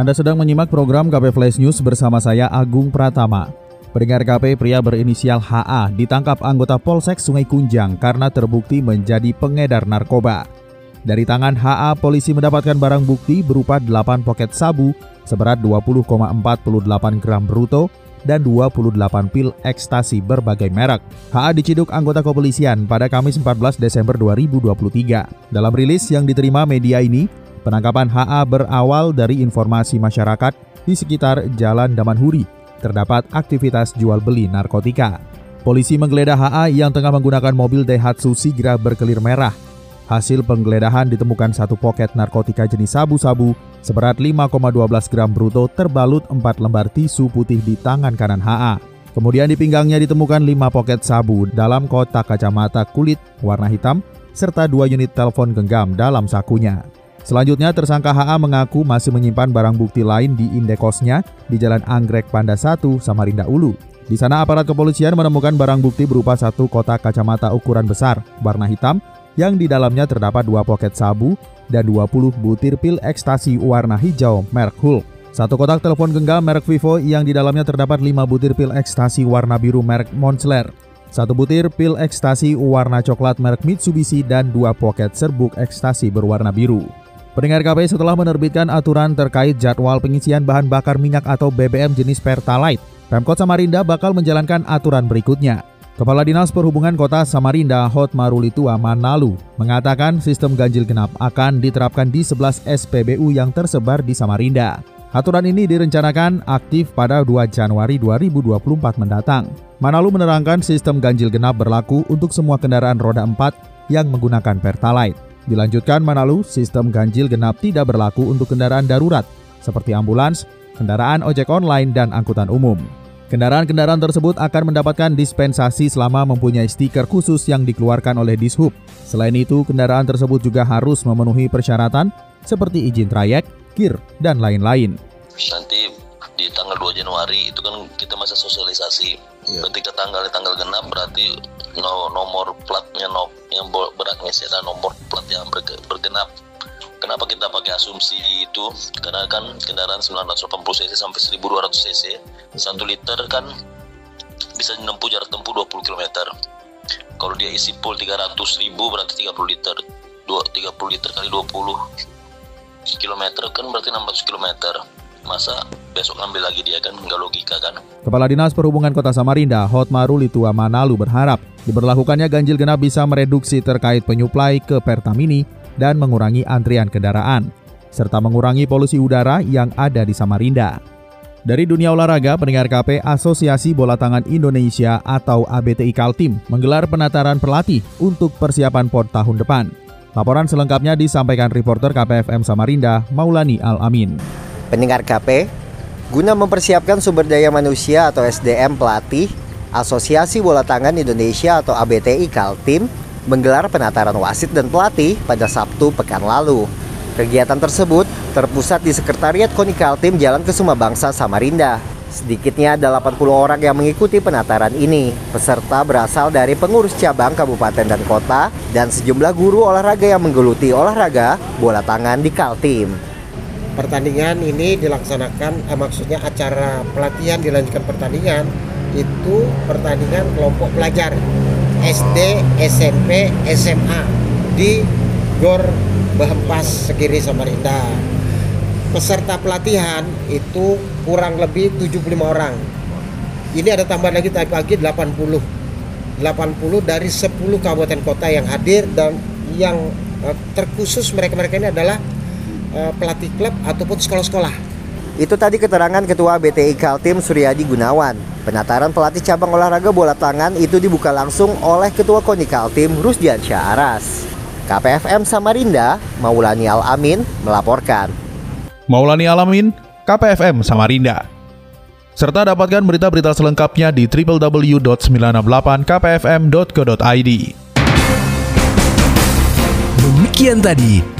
Anda sedang menyimak program KP Flash News bersama saya Agung Pratama. Pendengar KP pria berinisial HA ditangkap anggota Polsek Sungai Kunjang karena terbukti menjadi pengedar narkoba. Dari tangan HA, polisi mendapatkan barang bukti berupa 8 poket sabu seberat 20,48 gram bruto dan 28 pil ekstasi berbagai merek. HA diciduk anggota kepolisian pada Kamis 14 Desember 2023. Dalam rilis yang diterima media ini, penangkapan HA berawal dari informasi masyarakat di sekitar Jalan Damanhuri terdapat aktivitas jual beli narkotika. Polisi menggeledah HA yang tengah menggunakan mobil Daihatsu Sigra berkelir merah. Hasil penggeledahan ditemukan satu poket narkotika jenis sabu-sabu seberat 5,12 gram bruto terbalut 4 lembar tisu putih di tangan kanan HA. Kemudian di pinggangnya ditemukan 5 poket sabu dalam kotak kacamata kulit warna hitam serta dua unit telepon genggam dalam sakunya. Selanjutnya, tersangka HA mengaku masih menyimpan barang bukti lain di indekosnya di Jalan Anggrek Panda 1, Samarinda Ulu. Di sana aparat kepolisian menemukan barang bukti berupa satu kotak kacamata ukuran besar, warna hitam, yang di dalamnya terdapat dua poket sabu dan 20 butir pil ekstasi warna hijau merek Hulk. Satu kotak telepon genggam merek Vivo yang di dalamnya terdapat 5 butir pil ekstasi warna biru merek Monsler. Satu butir pil ekstasi warna coklat merek Mitsubishi dan dua poket serbuk ekstasi berwarna biru. Pendengar KP setelah menerbitkan aturan terkait jadwal pengisian bahan bakar minyak atau BBM jenis Pertalite, Pemkot Samarinda bakal menjalankan aturan berikutnya. Kepala Dinas Perhubungan Kota Samarinda Hotmarulitua Manalu mengatakan sistem ganjil genap akan diterapkan di 11 SPBU yang tersebar di Samarinda. Aturan ini direncanakan aktif pada 2 Januari 2024 mendatang. Manalu menerangkan sistem ganjil genap berlaku untuk semua kendaraan roda 4 yang menggunakan Pertalite. Dilanjutkan Manalu, sistem ganjil genap tidak berlaku untuk kendaraan darurat seperti ambulans, kendaraan ojek online, dan angkutan umum. Kendaraan-kendaraan tersebut akan mendapatkan dispensasi selama mempunyai stiker khusus yang dikeluarkan oleh Dishub. Selain itu, kendaraan tersebut juga harus memenuhi persyaratan seperti izin trayek, kir, dan lain-lain. Nanti di tanggal 2 Januari itu kan kita masa sosialisasi. Ya. Ketika tanggal tanggal genap berarti nomor platnya no, yang beratnya sih ada nomor plat yang bergenap Kenapa kita pakai asumsi itu? Karena kan kendaraan 980 cc sampai 1200 cc, 1 liter kan bisa menempuh jarak tempuh 20 km. Kalau dia isi full 300 ribu berarti 30 liter. 30 liter kali 20 km kan berarti 600 km. Masa besok ngambil lagi dia kan nggak logika kan. Kepala Dinas Perhubungan Kota Samarinda, Hotmaru Litua Manalu berharap diberlakukannya ganjil genap bisa mereduksi terkait penyuplai ke Pertamini dan mengurangi antrian kendaraan, serta mengurangi polusi udara yang ada di Samarinda. Dari dunia olahraga, pendengar KP Asosiasi Bola Tangan Indonesia atau ABTI Kaltim menggelar penataran pelatih untuk persiapan PON tahun depan. Laporan selengkapnya disampaikan reporter KPFM Samarinda, Maulani Al-Amin. Pendengar KP, guna mempersiapkan sumber daya manusia atau SDM pelatih, Asosiasi Bola Tangan Indonesia atau ABTI Kaltim menggelar penataran wasit dan pelatih pada Sabtu pekan lalu. Kegiatan tersebut terpusat di Sekretariat Konikal Tim Jalan Kesuma Bangsa Samarinda. Sedikitnya ada 80 orang yang mengikuti penataran ini. Peserta berasal dari pengurus cabang kabupaten dan kota dan sejumlah guru olahraga yang menggeluti olahraga bola tangan di Kaltim. Pertandingan ini dilaksanakan, eh, maksudnya acara pelatihan dilanjutkan pertandingan itu pertandingan kelompok pelajar SD, SMP, SMA di Gor Bahempas Sekiri Samarinda. Peserta pelatihan itu kurang lebih 75 orang. Ini ada tambahan lagi tadi pagi 80. 80 dari 10 kabupaten kota yang hadir dan yang uh, terkhusus mereka-mereka ini adalah uh, pelatih klub ataupun sekolah-sekolah itu tadi keterangan Ketua BTI Kaltim Suryadi Gunawan. Penataran pelatih cabang olahraga bola tangan itu dibuka langsung oleh Ketua KONI Kaltim Rusdian Aras. KPFM Samarinda, Maulani Al-Amin melaporkan. Maulani Al-Amin, KPFM Samarinda. Serta dapatkan berita-berita selengkapnya di www.968kpfm.co.id. Demikian tadi